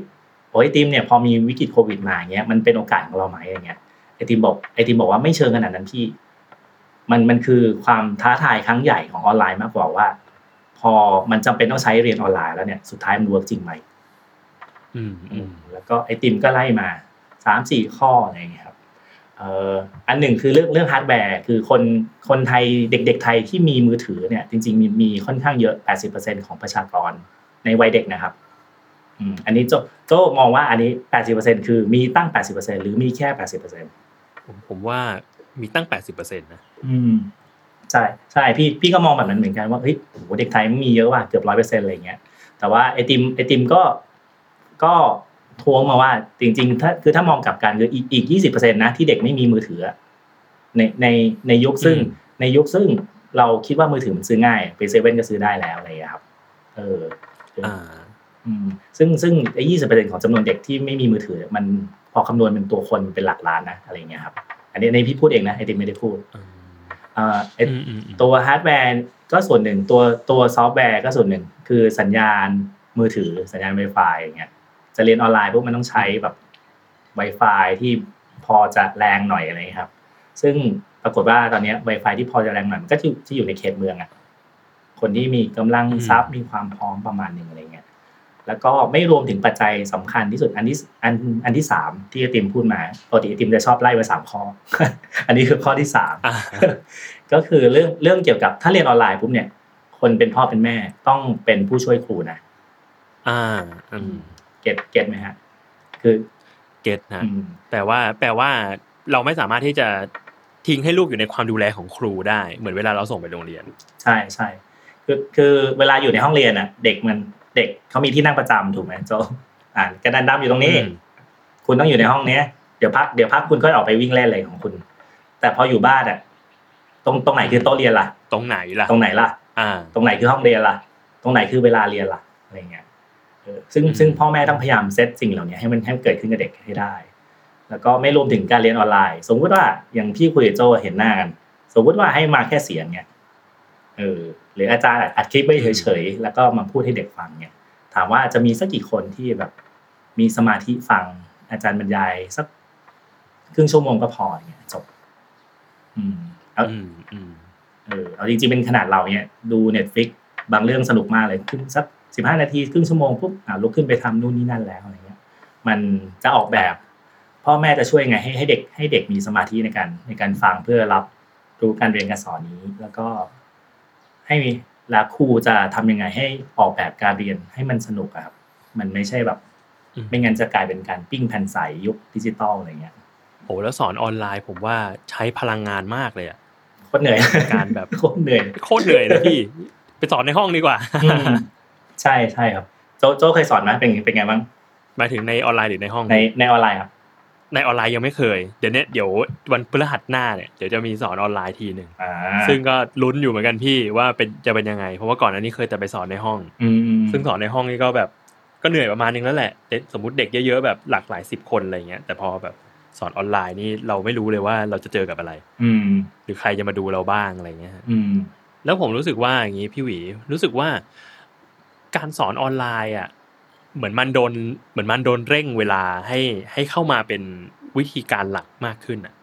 โอ้ยไอติมเนี่ยพอมีวิกฤตโควิดมาอย่างเงี้ยมันเป็นโอกาสของเราไหมอย่างเงี้ยไอติมบอกไอติมบอกว่าไม่เชิงขนาดนั้นพี่ มันมันคือความท้าทายครั้งใหญ่ของออนไลน์มากกว่าว่า พอมันจำเป็นต้องใช้เรียนออนไลน์แล้วเนี่ยสุดท้ายมัน work จริงไหมอืมอืมแล้วก็ไอติมก็ไล่มาสามสี่ข้ออะไรอย่างเงี้ยครับเอ่ออันหนึ่งคือเรื่องเรื่องฮาร์ดแวร์คือคนคนไทยเด็ก ๆ ไทยที่มีมือถือเนี่ย จริง ๆ มีมีค่อนข้างเยอะ 80%ของประชากรในวัยเด็กนะครับ อืมอันนี้โจโจมองว่าอันนี้ 80%คือมีตั้ง 80%หรือมีแค่ 80%ผมผมว่ามีตั้ง 80%นะอืมใช่ใช่พี่พี่ก็มองแบบนั้นเหมือนกันว่าเฮ้ยโหเด็กไทยมันมีเยอะว่ะเกือบร้อยเปอร์เซ็นต์อะไรเงี้ยแต่ว่าไอติมไอติมก็ก็ทวงมาว่าจริงๆถ้าคือถ้ามองกลับกันคืออีกอีกยี่สิบเปอร์เซ็นต์นะที่เด็กไม่มีมือถืออะในในในยุคซึ่งอืมในยุคซึ่งเราคิดว่ามือถือมันซื้อง่าย ไปเซเว่นก็ซื้อได้แล้วอะไรอย่างเงี้ยครับ เอออ่าอืม ซึ่งซึ่งไอ้ยี่สิบเปอร์เซ็นต์ของจำนวนเด็กที่ไม่มีมือถือ มันพอคำนวณเป็นตัวคนเป็นหลักล้านนะอะไรอย่างเงี้ยครับ อันนี้ในพี่พูดเองนะไอติมไม่ได้พูดอืมอ่าไอ้อืมอืมอืมตัวฮาร์ดแวร์ก็ส่วนหนึ่งตัวตัวซอฟต์แวร์ก็ส่วนหนึ่ง คือสัญญาณมือถือสัญญาณ Wi-Fi อย่างเงี้ยจะเรียนออนไลน์พวกมันต้องใช้แบบ Wi-Fi ที่พอจะแรงหน่อยอะไรอย่างเงี้ยครับ ซึ่งปรากฏว่าตอนเนี้ย Wi-Fi ที่พอจะแรงหน่อยมันก็ที่ที่อยู่ในเขตเมืองอะคนที่มีกำลังทรัพย์มีความพร้อมประมาณหนึ่งอะไรเงี้ย แล้วก็ไม่รวมถึงปัจจัยสำคัญที่สุดอันที่อันอันที่สามที่ไอติมพูดมาปกติไอติมจะชอบไล่มาสามข้อ อันนี้คือข้อที่สามอ่าก็คือเรื่องเรื่องเกี่ยวกับถ้าเรียนออนไลน์ปุ๊บเนี่ย คนเป็นพ่อเป็นแม่ต้องเป็นผู้ช่วยครูนะอ่าอืม get get ไหมฮะ คือ get นะอืมแปลว่า แปลว่าเราไม่สามารถที่จะทิ้งให้ลูกอยู่ในความดูแลของครูได้เหมือนเวลาเราส่งไปโรงเรียน ใช่ใช่คือคือเวลาอยู่ในห้องเรียนอะ เด็กมัน เด็กเขามีที่นั่งประจำถูกไหมโจอ่านกระดานดำอยู่ตรงนี้อืมคุณต้องอยู่ในห้องเนี้ยเดี๋ยวพักเดี๋ยวพักคุณก็ออกไปวิ่งเล่นอะไรของคุณ แต่พออยู่บ้านอะตรงตรงไหนคือโต๊ะเรียนล่ะ ตรงไหนล่ะ ตรงไหนล่ะ อ่า ตรงไหนคือห้องเรียนล่ะ ตรงไหนคือเวลาเรียนล่ะอะไรเงี้ยเออซึ่งอืมซึ่งพ่อแม่ต้องพยายามเซตสิ่งเหล่านี้ให้มันให้มันเกิดขึ้นกับเด็กให้ได้ แล้วก็ไม่รวมถึงการเรียนออนไลน์ สมมติว่าอย่างพี่คุยกับโจเห็นหน้ากัน สมมติว่าให้มาแค่เสียงเนี่ย เออหรืออาจารย์อัดคลิปไว้เฉยๆแล้วก็มาพูดให้เด็กฟังเนี่ย ถามว่าจะมีสักกี่คนที่แบบ มีสมาธิฟัง อาจารย์บรรยายสักครึ่งชั่วโมงก็พอเนี่ยจบ อืมเอาอืมอืมเออเอาจริงๆเป็นขนาดเราเนี่ย ดูเน็ตฟิกบางเรื่องสนุกมากเลยขึ้นสักสิบห้านาทีครึ่งชั่วโมงปุ๊บอ่าลุกขึ้นไปทำนู่นนี่นั่นแล้วอะไรเงี้ย มันจะออกแบบ พ่อแม่จะช่วยไงให้ให้เด็ก ให้เด็กมีสมาธิในการในการฟังเพื่อรับรู้การเรียนการสอนนี้ แล้วก็ ให้มีแล้วครูจะทำยังไงให้ออกแบบการเรียนให้มันสนุกอะครับ มันไม่ใช่แบบอืมไม่งั้นจะกลายเป็นการปิ้งแผ่นใสยุคดิจิตอลอะไรเงี้ยโหแล้วสอนออนไลน์ผมว่าใช้พลังงานมากเลยอะโคตรเหนื่อยการแบบโคตรเหนื่อยโคตรเหนื่อยเลยพี่ไปสอนในห้องดีกว่าอืมใช่ใช่ครับโจโจเคยสอนไหมเป็นเป็นไงบ้างหมายถึงในออนไลน์หรือในห้องในในออนไลน์ครับ ในออนไลน์ยังไม่เคย เดี๋ยวเนี้ยเดี๋ยววันพฤหัสหน้าเนี่ยเดี๋ยวจะมีสอนออนไลน์ทีหนึ่งอ่าซึ่งก็ลุ้นอยู่เหมือนกันพี่ว่าเป็นจะเป็นยังไง เพราะว่าก่อนอันนี้เคยแต่ไปสอนในห้องอืมซึ่งสอนในห้องนี่ก็แบบก็เหนื่อยประมาณนึงแล้วแหละเด็กสมมติเด็กเยอะๆแบบหลากหลายสิบคนอะไรเงี้ยแต่พอแบบสอนออนไลน์นี่เราไม่รู้เลยว่าเราจะเจอกับอะไร อืมหรือใครจะมาดูเราบ้างอะไรเงี้ยฮะอืมแล้วผมรู้สึกว่าอย่างนี้พี่หวีรู้สึกว่าการสอนออนไลน์อะ เหมือนมันโดนเหมือนมันโดนเร่งเวลาให้ให้เข้ามาเป็นวิธีการหลักมากขึ้นอะ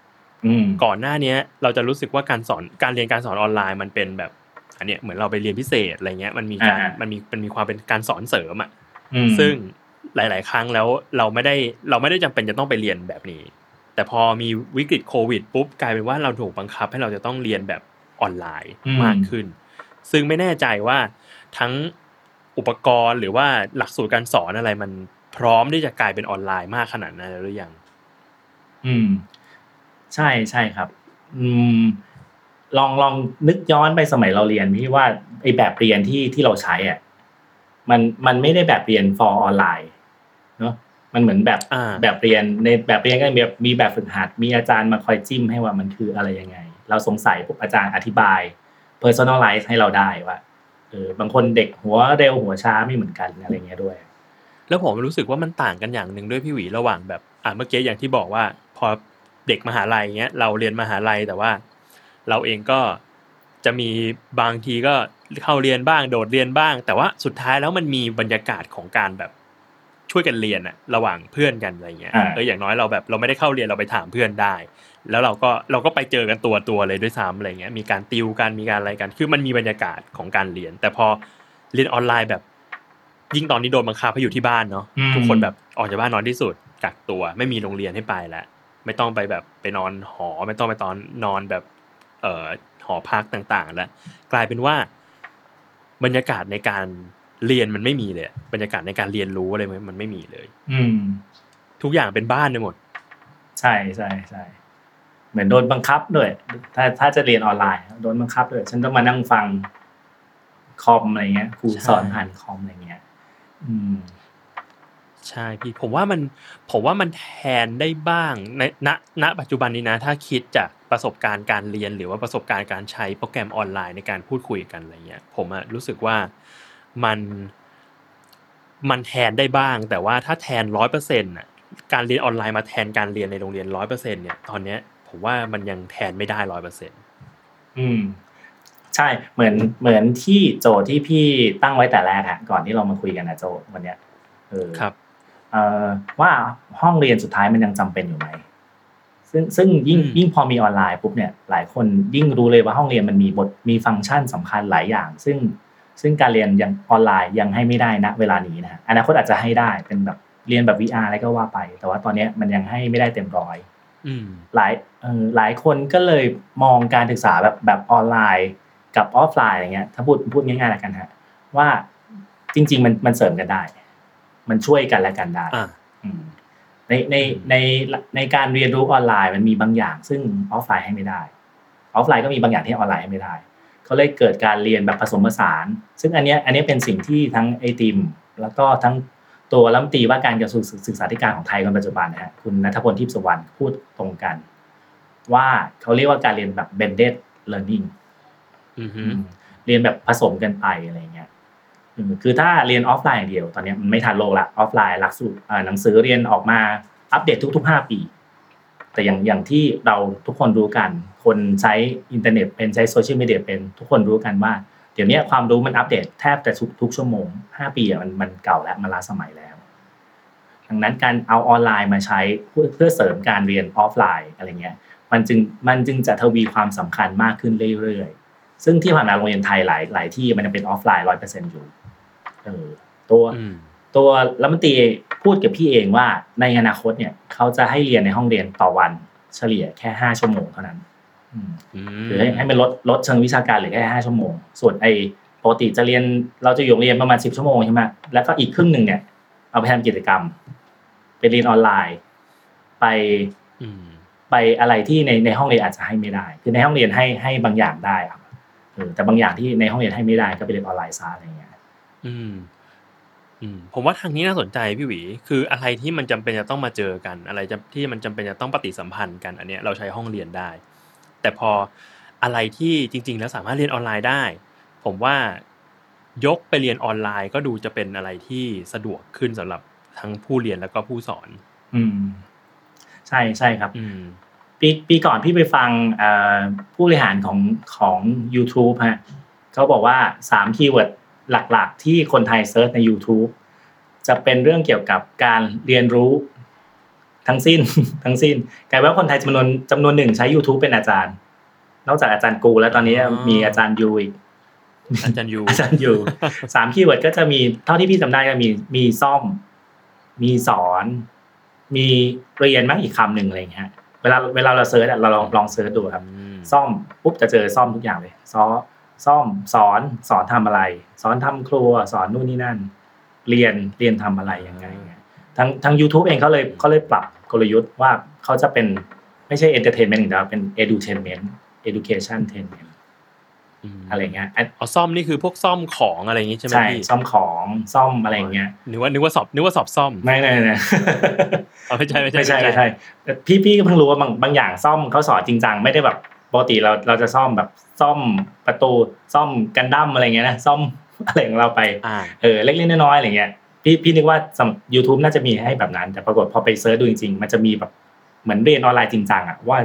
อืมก่อนหน้าเนี้ย เราจะรู้สึกว่าการสอนการเรียนการสอนออนไลน์มันเป็นแบบ อันเนี้ยเหมือนเราไปเรียนพิเศษอะไรเงี้ยมันมีการอ่ามัมันมีมันมีความเป็นการสอนเสริมอะอืมซึ่งหลาย ๆ ครั้งแล้วเราไม่ได้เราไม่ได้จำเป็นจะต้องไปเรียนแบบนี้ แต่พอมีวิกฤตโควิดปุ๊บกลายเป็นว่าเราถูกบังคับให้เราจะต้องเรียนแบบออนไลน์มากขึ้น ซึ่งไม่แน่ใจว่าทั้ง อุปกรณ์หรือว่าหลักสูตรการสอนอะไรมันพร้อมที่จะกลายเป็นออนไลน์มากขนาดนั้นแล้วหรือยัง อืม ใช่ใช่ครับ อืม ลองลองนึกย้อนไปสมัยเราเรียนพี่ว่าไอแบบเรียนที่ที่เราใช้อะมันมันไม่ได้แบบเรียน for ออนไลน์เนาะมันเหมือนแบบอ่าแบบเรียนในแบบเรียนก็มีแบบมีแบบฝึกหัด มีอาจารย์มาคอยจิ้มให้ว่ามันคืออะไรยังไง เราสงสัยปุ๊บอาจารย์อธิบาย personalize ให้เราได้ว่า เออบางคนเด็กหัวเร็วหัวช้าไม่เหมือนกันอะไรเงี้ยด้วย แล้วผมรู้สึกว่ามันต่างกันอย่างหนึ่งด้วยพี่หวีระหว่างแบบอ่าเมื่อกี้อย่างที่บอกว่า พอเด็กมหาลัยเงี้ยเราเรียนมหาลัยแต่ว่า เราเองก็จะมีบางทีก็เข้าเรียนบ้างโดดเรียนบ้าง แต่ว่าสุดท้ายแล้วมันมีบรรยากาศของการแบบ ช่วยกันเรียนอะระหว่างเพื่อนกันอะไรเงี้ยอ่าเอออย่างน้อยเราแบบเราไม่ได้เข้าเรียนเราไปถามเพื่อนได้ แล้วเราก็เราก็ไปเจอกันตัวตัวๆเลยด้วยซ้ำอะไรเงี้ยมีการติวกันมีการอะไรกัน คือมันมีบรรยากาศของการเรียน แต่พอเรียนออนไลน์แบบ ยิ่งตอนนี้โดนบังคับให้อยู่ที่บ้านเนาะอืมทุกคนแบบออกจากบ้านนอนที่สุดกักตัว ไม่มีโรงเรียนให้ไปแล้วไม่ต้องไปแบบไปนอนหอ ไม่ต้องไปตอนนอนแบบเอ่อหอพักต่างๆ แล้ว กลายเป็นว่าบรรยากาศในการ เรียนมันไม่มีเลยอะบรรยากาศในการเรียนรู้อะไรมันมันไม่มีเลย อืม ทุกอย่างเป็นบ้านไปหมด ใช่ใช่ใช่เหมือนโดนบังคับด้วย ถ้าถ้าจะเรียนออนไลน์โดนบังคับด้วยฉันต้องมานั่งฟังคอมอะไรเงี้ยครูสอนใช่ผ่านคอมอะไรเงี้ย อืม ใช่พี่ผมว่ามัน ผมว่ามันแทนได้บ้างในณณปัจจุบันนี้นะ ถ้าคิดจากประสบการณ์การเรียนหรือว่าประสบการณ์การใช้โปรแกรมออนไลน์ในการพูดคุยกันอะไรเงี้ย ผมอะรู้สึกว่า มันมันแทนได้บ้าง แต่ว่าถ้าแทนร้อยเปอร์เซ็นต์ะการเรียนออนไลน์มาแทนการเรียนในโรงเรียนร้อยเปอร์เซ็นเนี่ยตอนเนี้ยผมว่ามันยังแทนไม่ได้ร้อยเปอร์เซ็นต์อืม ใช่เหมือนเหมือนที่โจทย์ที่พี่ตั้งไว้แต่แรกอะก่อนที่เรามาคุยกันนะโจทย์วันเนี้ยเออครับเอ่อว่าห้องเรียนสุดท้ายมันยังจำเป็นอยู่ไหมซึ่งซึ่งยิ่งอืมยิ่งพอมีออนไลน์ปุ๊บเนี่ยหลายคนยิ่งรู้เลยว่าห้องเรียนมันมีบทมีฟังก์ชันสำคัญหลายอย่าง ซึ่ง ซึ่งการเรียนยังออนไลน์ยังให้ไม่ได้นะเวลานี้นะฮะอนาคตอาจจะให้ได้เป็นแบบเรียนแบบ VR อะไรก็ว่าไป แต่ว่าตอนเนี้ยมันยังให้ไม่ได้เต็มร้อยอืมหลายเออหลายคนก็เลยมองการศึกษาแบบแบบออนไลน์กับออฟไลน์อะไรเงี้ย ถ้าพูดพูดง่ายๆแล้วกันฮะว่าจริง ๆ มันมันเสริมกันได้ มันช่วยกันและกันได้อ่าอืมในในในในการเรียนรู้ออนไลน์มันมีบางอย่าง ซึ่งออฟไลน์ให้ไม่ได้ ออฟไลน์ก็มีบางอย่างที่ออนไลน์ให้ไม่ได้ เขาเลยเกิดการเรียนแบบผสมผสาน ซึ่งอันเนี้ยอันเนี้ยเป็นสิ่งที่ทั้งไอติม แล้วก็ทั้งตัวรัฐมนตรีว่าการกระทรวงศึกษาธิการของไทยคนปัจจุบันนะฮะคุณณัฏฐพลทีปสุวรรณพูดตรงกัน ว่าเขาเรียกว่าการเรียนแบบ blended learning อือฮึอืมเรียนแบบผสมกันไปอะไรเงี้ยอืมคือถ้าเรียนออฟไลน์อย่างเดียว ตอนเนี้ยมันไม่ทันโลกละออฟไลน์หลักสูตรอ่าหนังสือเรียนออกมาอัปเดตทุกๆห้าปี แต่อย่างอย่างที่เราทุกคนรู้กัน คนใช้อินเทอร์เน็ตเป็นใช้โซเชียลมีเดียเป็นทุกคนรู้กันว่า เดี๋ยวนี้ความรู้มันอัปเดตแทบจะทุกทุกชั่วโมงห้าปีอะมันมันเก่าแล้วมันล้าสมัยแล้ว ดังนั้นการเอาออนไลน์มาใช้เพื่อเสริมการเรียนออฟไลน์อะไรเงี้ยมันจึงมันจึงจะทวีความสำคัญมากขึ้นเรื่อยๆ ซึ่งที่ผ่านมาโรงเรียนไทยหลายหลายที่มันยังเป็นออฟไลน์ร้อยเปอร์เซ็นต์อยู่เออตัว ตัวรัฐมนตรีพูดกับพี่เองว่าในอนาคตเนี่ยเขาจะให้เรียนในห้องเรียนต่อวันเฉลี่ยแค่ห้าชั่วโมงเท่านั้นอืมอืมหรือให้ให้มันลดลดเชิงวิชาการเหลือแค่ห้าชั่วโมง ส่วนไอ้โปกติจะเรียนเราจะอยู่โรงเรียนประมาณสิบชั่วโมงใช่ไหมแล้วก็อีกครึ่งหนึ่งเนี่ย เอาไปทำกิจกรรม ไปเรียนออนไลน์ ไปอืมไปอะไรที่ในในห้องเรียนอาจจะให้ไม่ได้ คือในห้องเรียนให้ให้บางอย่างได้ครับเออแต่บางอย่างที่ในห้องเรียนให้ไม่ได้ก็ไปเรียนออนไลน์ซะอะไรเงี้ย อืมอืม ผมว่าทางนี้น่าสนใจพี่หวี คืออะไรที่มันจำเป็นจะต้องมาเจอกัน อะไรจะที่มันจำเป็นจะต้องปฏิสัมพันธ์กันอันเนี้ยเราใช้ห้องเรียนได้ แต่พออะไรที่จริง ๆ แล้วสามารถเรียนออนไลน์ได้ ผมว่ายกไปเรียนออนไลน์ก็ดูจะเป็นอะไรที่สะดวกขึ้นสำหรับทั้งผู้เรียนแล้วก็ผู้สอน อืม ใช่ใช่ครับ อืมปีปีก่อนพี่ไปฟังเอ่อผู้บริหารของของ YouTube ฮะเขาบอกว่าสาม keyword หลักๆ ที่คนไทย search ใน YouTube จะเป็นเรื่องเกี่ยวกับการเรียนรู้ทั้งสิ้นทั้งสิ้นกลายเป็นว่าคนไทยจำนวนจำนวนหนึ่งใช้ YouTube เป็นอาจารย์ นอกจากอาจารย์กู แล้วตอนนี้อ๋อมีอาจารย์ยูอีกอาจารย์ยูอาจารย์ยูสาม keyword ก็จะมีเท่าที่พี่จำได้ก็มีมีซ่อม มีสอน มีเรียนมั้งอีกคำหนึ่งอะไรอย่างเงี้ยเวลาเวลาเรา search อะเราลองลอง search ดูครับอืมซ่อมปุ๊บจะเจอซ่อมทุกอย่างเลยซ้อ ซ่อมสอนสอนทำอะไร สอนทำครัวสอนนู่นนี่นั่น เรียนเรียนทำอะไรยังไงเงี้ยทางทาง YouTube เองเขาเลยเขาเลยปรับกลยุทธ์ว่าเขาจะเป็นไม่ใช่ entertainment อย่างเดียวเป็น edutainment education tainment มอะไรเงี้ยอันอ๋อซ่อมนี่คือพวกซ่อมของอะไรอย่างงี้ใช่ไหมใช่พี่ซ่อมของซ่อมอะไรเงี้ยนึกว่านึกว่าสอบนึกว่าสอบซ่อมไม่ไม่ไม่อ๋อไม่ใช่ไม่ใช่ไม่ใช่ไม่ใช่แต่พี่พี่ก็เพิ่งรู้ว่าบางบางอย่างซ่อมเขาสอนจริงจังไม่ได้แบบป กติเราเราจะซ่อมแบบซ่อมประตูซ่อมกันดั้มอะไรเงี้ยนะซ่อมอะไรของเราไปอ่าเออเล็กๆน้อยๆอะไรเงี้ยพี่พี่นึกว่าสำ YouTube น่าจะมีให้แบบนั้น แต่ปรากฏพอไปเซิร์ชดูจริงๆ มันจะมีแบบเหมือนเรียนออนไลน์จริงจังอะว่า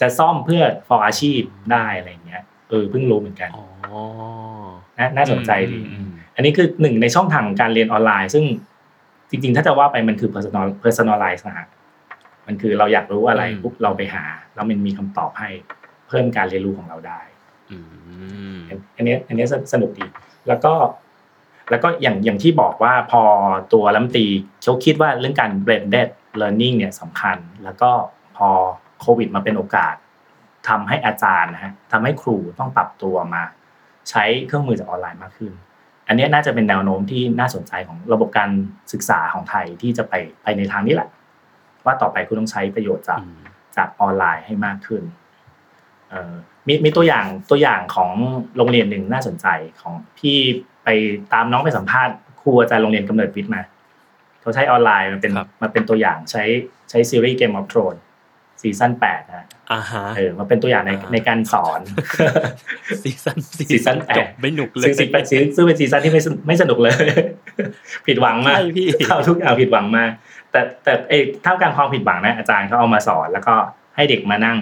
จะซ่อมเพื่อ for อาชีพได้อะไรเงี้ยเออเพิ่งรู้เหมือนกันอ๋อนะน่าสนใจดีอืมอันนี้คือหนึ่งในช่องทางการเรียนออนไลน์ ซึ่งจริง ๆ ถ้าจะว่าไปมันคือ personal personalize นะฮะมันคือเราอยากรู้อะไรอืมปุ๊บเราไปหา แล้วมันมีคำตอบให้เพิ่มการเรียนรู้ของเราได้อืมอันนี้อันนี้สนุกดีแล้วก็ แล้วก็อย่างอย่างที่บอกว่าพอตัวลัมตีเขาคิดว่าเรื่องการ blended learning เนี่ยสำคัญ แล้วก็พอโควิดมาเป็นโอกาสทำให้อาจารย์นะฮะทำให้ครูต้องปรับตัวมา ใช้เครื่องมือจากออนไลน์มากขึ้น อันนี้น่าจะเป็นแนวโน้มที่น่าสนใจของระบบการศึกษาของไทยที่จะไปไปในทางนี้แหละ ว่าต่อไปคุณต้องใช้ประโยชน์จากอืมจากออนไลน์ให้มากขึ้นเอ่อ มีมีตัวอย่างตัวอย่างของโรงเรียนหนึ่งน่าสนใจของพี่ไปตามน้องไปสัมภาษณ์ครูอาจารย์โรงเรียนกำเนิดวิทย์มาเขาใช้ออนไลน์มันเป็นครับมันเป็นตัวอย่างใช้ใช้ซีรีส์ Game of Thrones ซีซั่นแปดนะอ่าฮะเออมาเป็นตัวอย่างในอ่าในการสอนซีซั่นซีซั่นแปดจบไม่หนุกเลยซึ่งซีซั่นซึ่งเป็นซีซั่นที่ไม่สนไม่สนุกเลย ผิดหวังมากใช่พี่เข้าทุกอย่างผิดหวังมากแต่แต่เอ้ท่ามกลางความผิดหวังนะอาจารย์เขาเอามาสอนแล้วก็ให้เด็กมานั่ง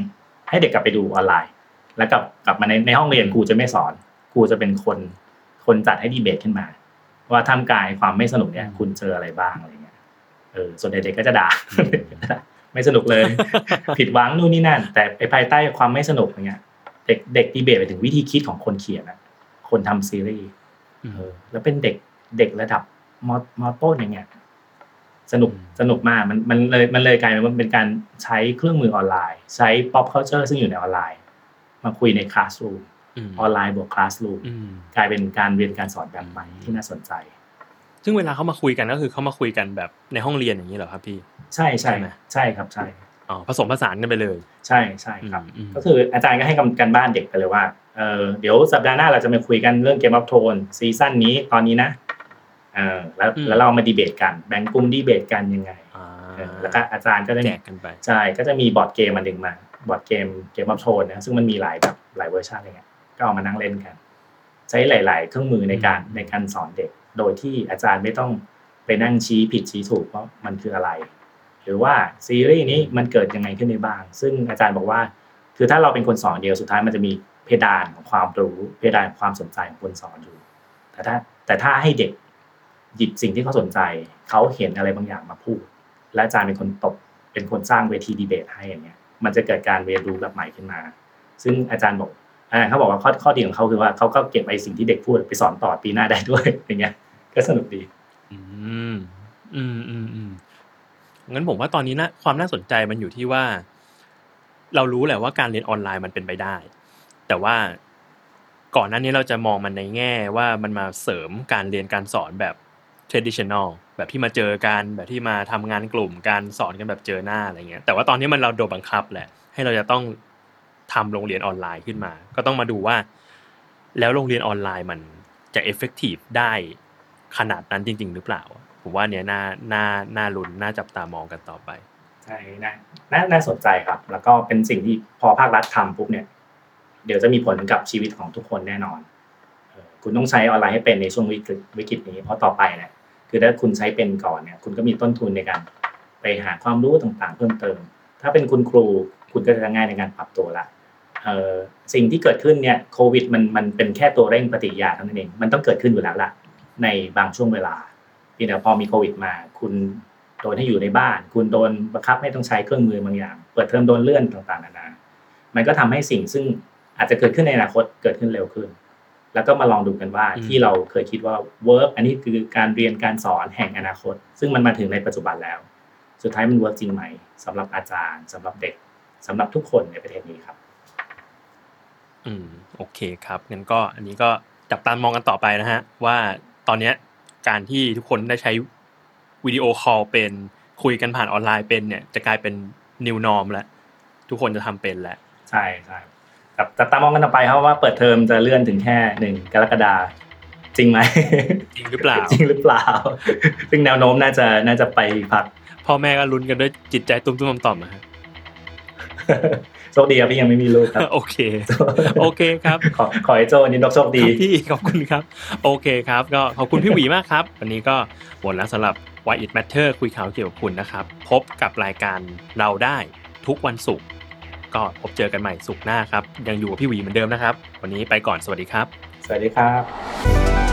ให้เด็กกลับไปดูออนไลน์ แล้วกลับกลับมาในในห้องเรียนครูจะไม่สอนครูจะเป็นคนคนจัดให้ดีเบตขึ้นมา ว่าท่ามกลางความไม่สนุกเนี่ย คุณเจออะไรบ้างอะไรเงี้ยเออส่วนเด็กๆก็จะด่าไม่สนุกเลย ผิดหวังนู่นนี่นั่น แต่ไอ้ภายใต้ความไม่สนุกอย่างเงี้ย เด็กเด็กดีเบตไปถึงวิธีคิดของคนเขียนอะคนทำซีรีส์อืมเออแล้วเป็นเด็กเด็กระดับมมต้นอย่างเงี้ย สนุกอืมสนุกมากมันมันเลยมันเลยกลายเป็นว่าเป็นการใช้เครื่องมือออนไลน์ ใช้ pop culture ซึ่งอยู่ในออนไลน์ มาคุยในคลาส o ูมอืมออนไลน์บวกคลาส o ูมอืมกลายเป็นการเรียนการสอนแบบใหม่ที่น่าสนใจ ซึ่งเวลาเขามาคุยกันก็คือเขามาคุยกันแบบในห้องเรียนอย่างนี้เหรอครับพี่ ใช่ใช่ใช่ไหมใช่ครับใช่อ๋อผสมผสานกันไปเลย ใช่ใช่ครับอืมก็คืออาจารย์ก็ให้กา การบ้านเด็กไปเลยว่าเออเดี๋ยวสัปดาห์หน้าเราจะมาคุยกันเรื่องเกม of อ h r o n e ซีซั่นนี้ตอนนี้นะ เออแล้วแล้วเรามาดีเบตกันแบ่งกลุ่มดีเบตกันยังไงอ่าเออแล้วก็อาจารย์ก็ได้แจกกันไปใช่ก็จะมีบอร์ดเกมมาดึงมาบอร์ดเกมเกม of อ h r o n e นะซึ่งมันมีหลายแบบหลายเวอร์ชันอะไรเงี้ยก็เอามานั่งเล่นกัน ใช้หลาย ๆ เครื่องมือในการอืมในการสอนเด็ก โดยที่อาจารย์ไม่ต้องไปนั่งชี้ผิดชี้ถูกว่ามันคืออะไร หรือว่าซีรีส์นี้มันเกิดยังไงขึ้นในบ้าง ซึ่งอาจารย์บอกว่า คือถ้าเราเป็นคนสอนเดียวสุดท้ายมันจะมีเพดานของความรู้ เพดานของความสนใจของคนสอนอยู่แต่ถ้าแต่ถ้าให้เด็ก หยิบสิ่งที่เขาสนใจ เขาเห็นอะไรบางอย่างมาพูด และอาจารย์เป็นคนตบเป็นคนสร้างเวทีดีเบตให้อย่างเงี้ย มันจะเกิดการเรียนรู้แบบใหม่ขึ้นมา ซึ่งอาจารย์บอกอาจารย์เขาบอกว่าข้อข้อดีของเขาคือว่าเขาก็เก็บไอ้สิ่งที่เด็กพูดไปสอนต่อปีหน้าได้ด้วยอย่างเงี้ย ก็สนุกดี อืมอืมอืมอืมงั้นผมว่าตอนนี้นะความน่าสนใจมันอยู่ที่ว่า เรารู้แหละว่าการเรียนออนไลน์มันเป็นไปได้ แต่ว่าก่อนหน้านี้เราจะมองมันในแง่ว่ามันมาเสริมการเรียนการสอนแบบ traditional แบบที่มาเจอกันแบบที่มาทำงานกลุ่มการสอนกันแบบเจอหน้าอะไรเงี้ยแต่ว่าตอนนี้มันเราโดนบังคับแหละ ให้เราจะต้องทำโรงเรียนออนไลน์ขึ้นมา ก็ต้องมาดูว่า แล้วโรงเรียนออนไลน์มันจะ effective ได้ขนาดนั้นจริง ๆ หรือเปล่า ผมว่าเนี้ยน่าน่าน่าลุ้นน่าจับตามองกันต่อไปใช่น่าน่าสนใจครับ แล้วก็เป็นสิ่งที่พอภาครัฐทำปุ๊บเนี่ย เดี๋ยวจะมีผลกับชีวิตของทุกคนแน่นอนคุณต้องใช้ออนไลน์ให้เป็นในช่วงวิกฤตวิกฤตนี้เพราะต่อไปเนี่ย คือถ้าคุณใช้เป็นก่อนเนี่ยคุณก็มีต้นทุนในการไปหาความรู้ต่างๆ เพิ่มเติม ถ้าเป็นคุณครูคุณก็จะง่ายในการปรับตัวละสิ่งที่เกิดขึ้นเนี่ยโควิดมันมันเป็นแค่ตัวเร่งปฏิกิริยาเท่านั้นเองมันต้องเกิดขึ้นอยู่แล้วล่ะในบางช่วงเวลาเพียงแต่พอมีโควิดมา คุณโดนให้อยู่ในบ้าน คุณโดนบังคับให้ต้องใช้เครื่องมือบางอย่าง เปิดเทอมโดนเลื่อนต่างๆนานา มันก็ทำให้สิ่งซึ่งอาจจะเกิดขึ้นในอนาคตเกิดขึ้นเร็วขึ้น แล้วก็มาลองดูกันว่าอืมที่เราเคยคิดว่า work อันนี้คือการเรียนการสอนแห่งอนาคต ซึ่งมันมาถึงในปัจจุบันแล้ว สุดท้ายมัน work จริงไหมสำหรับอาจารย์สำหรับเด็กสำหรับทุกคนในประเทศนี้ครับ อืมโอเคครับงั้นก็อันนี้ก็จับตามองกันต่อไปนะฮะ ว่าตอนเนี้ยการที่ทุกคนได้ใช้วิดีโอคอลเป็นคุยกันผ่านออนไลน์เป็นเนี่ย จะกลายเป็น new norm แล้วทุกคนจะทำเป็นแล้วใช่ใช่ ครับจับตามองกันต่อไปครับว่าเปิดเทอมจะเลื่อนถึงแค่หนึ่งกรกฎาจริงไหมจริงหรือเปล่าจริงหรือเปล่า ซึ่งแนวโน้มน่าจะน่าจะไปพักพ่อแม่ก็ลุ้นกันด้วยจิตใจตุ้มๆต่อมๆนะฮะโชคดีครับพี่ยังไม่มีลูกครับ โอเค โอเคครับ ขอขอให้โจนินดกโชคดีครับพี่ขอบคุณครับ โอเคครับ ก็ขอบคุณพี่หวีมากครับ วันนี้ก็หมดแล้วสำหรับ Why It Matter คุยข่าวเกี่ยวกับคุณนะครับ พบกับรายการเราได้ทุกวันศุกร์ ก็พบเจอกันใหม่สุขหน้าครับ ยังอยู่กับพี่หวีเหมือนเดิมนะครับ วันนี้ไปก่อนสวัสดีครับ สวัสดีครับ